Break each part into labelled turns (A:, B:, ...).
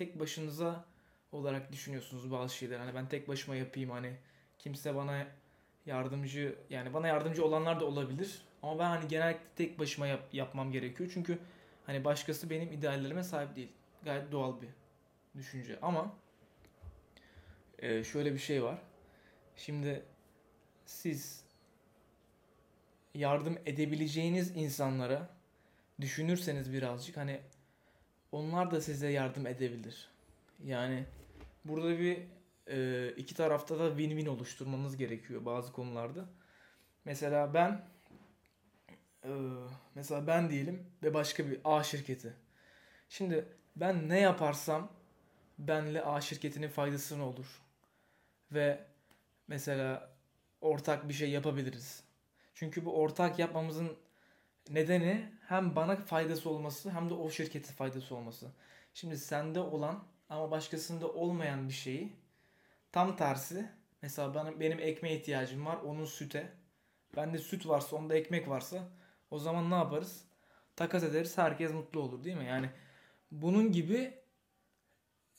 A: tek başınıza olarak düşünüyorsunuz bazı şeyler. Hani ben tek başıma yapayım hani kimse bana yardımcı yani bana yardımcı olanlar da olabilir. Ama ben hani genellikle tek başıma yap, yapmam gerekiyor. Çünkü hani başkası benim ideallerime sahip değil. Gayet doğal bir düşünce. Ama e, şöyle bir şey var. Şimdi siz yardım edebileceğiniz insanlara düşünürseniz birazcık hani onlar da size yardım edebilir. Yani burada bir e, iki tarafta da win-win oluşturmanız gerekiyor bazı konularda. Mesela ben e, mesela ben diyelim ve başka bir A şirketi. Şimdi ben ne yaparsam benle A şirketinin faydası ne olur? Ve mesela ortak bir şey yapabiliriz. Çünkü bu ortak yapmamızın nedeni hem bana faydası olması hem de o şirkete faydası olması. Şimdi sende olan ama başkasında olmayan bir şeyi tam tersi mesela bana, benim ekmeğe ihtiyacım var onun süte. Bende süt varsa onda ekmek varsa o zaman ne yaparız? Takas ederiz herkes mutlu olur değil mi? Yani bunun gibi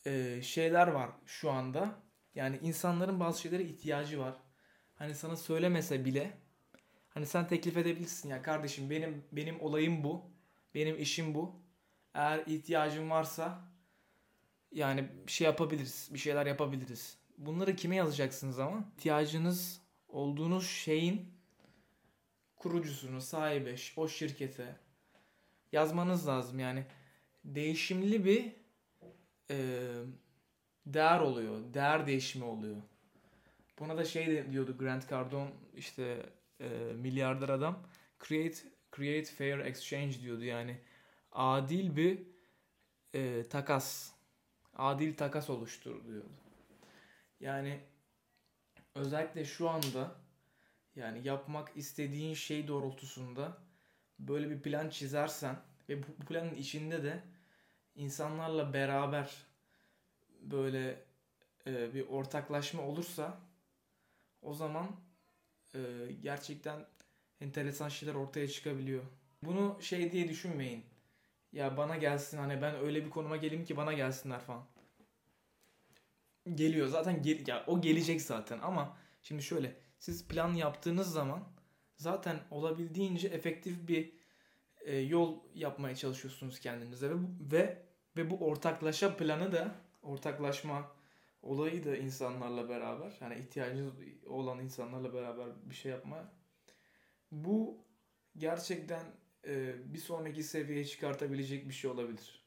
A: e, şeyler var şu anda. Yani insanların bazı şeylere ihtiyacı var. Hani sana söylemese bile hani sen teklif edebilirsin ya kardeşim benim benim olayım bu. Benim işim bu. Eğer ihtiyacın varsa yani bir şey yapabiliriz. Bir şeyler yapabiliriz. Bunları kime yazacaksınız ama? İhtiyacınız olduğunuz şeyin kurucusunu, sahibi, o şirkete yazmanız lazım. Yani değişimli bir e, değer oluyor. Değer değişimi oluyor. Buna da şey diyordu Grant Cardone işte e, milyarder adam create create fair exchange diyordu yani adil bir e, takas adil takas oluştur diyordu. Yani özellikle şu anda yani yapmak istediğin şey doğrultusunda böyle bir plan çizersen ve bu planın içinde de insanlarla beraber böyle e, bir ortaklaşma olursa o zaman e, gerçekten enteresan şeyler ortaya çıkabiliyor. Bunu şey diye düşünmeyin. Ya bana gelsin hani ben öyle bir konuma geleyim ki bana gelsinler falan. Geliyor zaten gel ya o gelecek zaten ama şimdi şöyle siz plan yaptığınız zaman zaten olabildiğince efektif bir e, yol yapmaya çalışıyorsunuz kendinize ve ve ve bu ortaklaşa planı da ortaklaşma olayı da insanlarla beraber yani ihtiyacınız olan insanlarla beraber bir şey yapma bu gerçekten e, bir sonraki seviyeye çıkartabilecek bir şey olabilir.